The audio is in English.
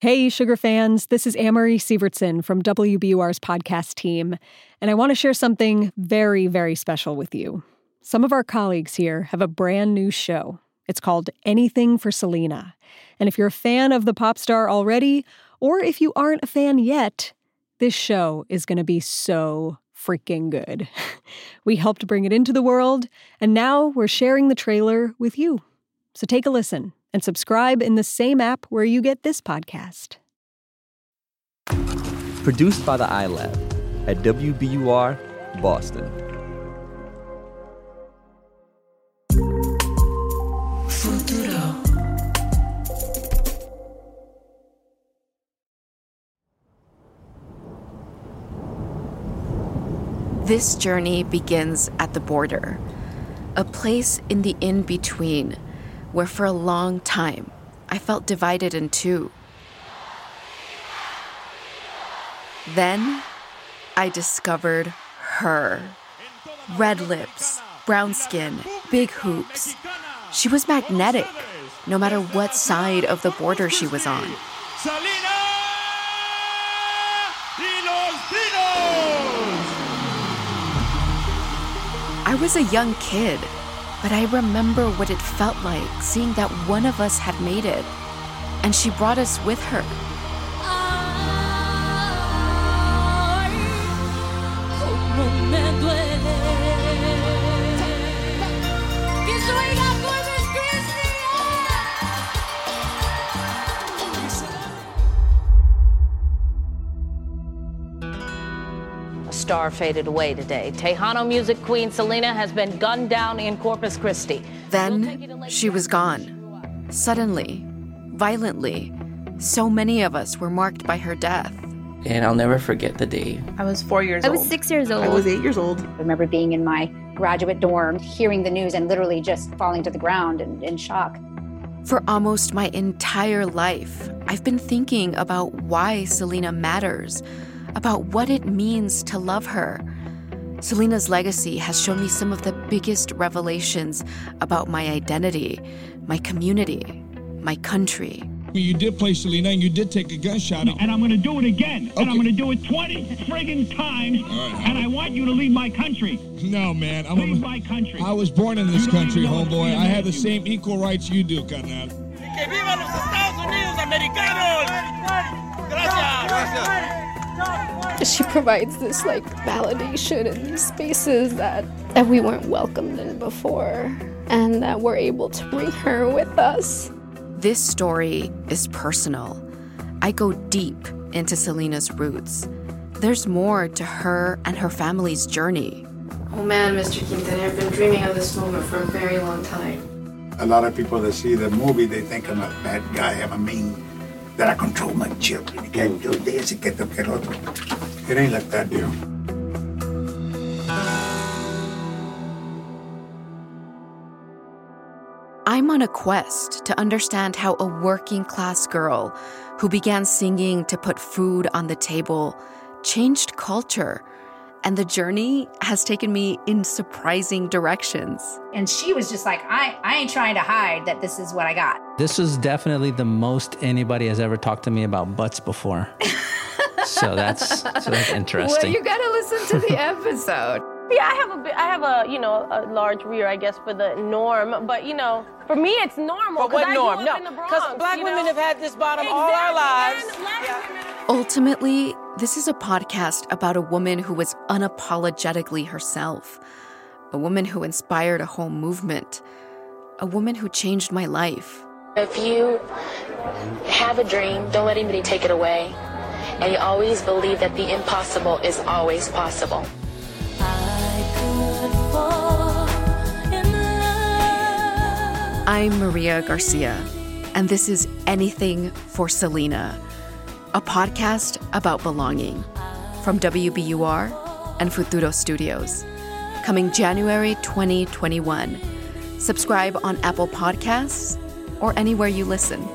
Hey, Sugar fans, this is Amory Sievertson from WBUR's podcast team, and I want to share something very, very special with you. Some of our colleagues here have a brand new show. It's called Anything for Selena. And if you're a fan of the pop star already, or if you aren't a fan yet, this show is going to be so freaking good. we helped bring it into the world, and now we're sharing the trailer with you. So take a listen and subscribe in the same app where you get this podcast. Produced by the iLab at WBUR Boston. This journey begins at the border, a place in the in between where for a long time I felt divided in two. Then I discovered her. Red lips, brown skin, big hoops. She was magnetic, no matter what side of the border she was on. I was a young kid but I remember what it felt like seeing that one of us had made it, and she brought us with her. Star faded away today. Tejano music queen Selena has been gunned down in Corpus Christi. Then she was gone. Suddenly, violently. So many of us were marked by her death. And I'll never forget the day. I was four years I old. I was six years old. I was eight years old. I remember being in my graduate dorm, hearing the news, and literally just falling to the ground in, in shock. For almost my entire life, I've been thinking about why Selena matters about what it means to love her. Selena's legacy has shown me some of the biggest revelations about my identity, my community, my country. You did play Selena and you did take a gunshot. And I'm going to do it again. Okay. And I'm going to do it 20 friggin' times. Right, and I want you to leave my country. No, man. I'm leave a, my country. I was born in this you country, homeboy. I have the same equal rights you do, carnal. Que viva los Estados Unidos americanos! Gracias. Gracias she provides this like validation in these spaces that that we weren't welcomed in before and that we're able to bring her with us. This story is personal. I go deep into Selena's roots. There's more to her and her family's journey. Oh man, Mr. Quintana, I've been dreaming of this moment for a very long time. A lot of people that see the movie, they think I'm a bad guy, I'm a mean, that I control my children. You can't do this, you can't do that. It ain't like that. I'm on a quest to understand how a working class girl who began singing to put food on the table changed culture. And the journey has taken me in surprising directions. And she was just like, I, I ain't trying to hide that this is what I got. This was definitely the most anybody has ever talked to me about butts before. so that's so that's interesting. Well, you gotta listen to the episode. yeah, I have a bit, I have a you know a large rear, I guess, for the norm. But you know, for me, it's normal. But what I norm? No, because black women know? have had this bottom exactly. all our lives. Ultimately, this is a podcast about a woman who was unapologetically herself, a woman who inspired a whole movement, a woman who changed my life. If you have a dream, don't let anybody take it away and you always believe that the impossible is always possible. I'm Maria Garcia, and this is Anything for Selena, a podcast about belonging from WBUR and Futuro Studios. Coming January 2021. Subscribe on Apple Podcasts or anywhere you listen.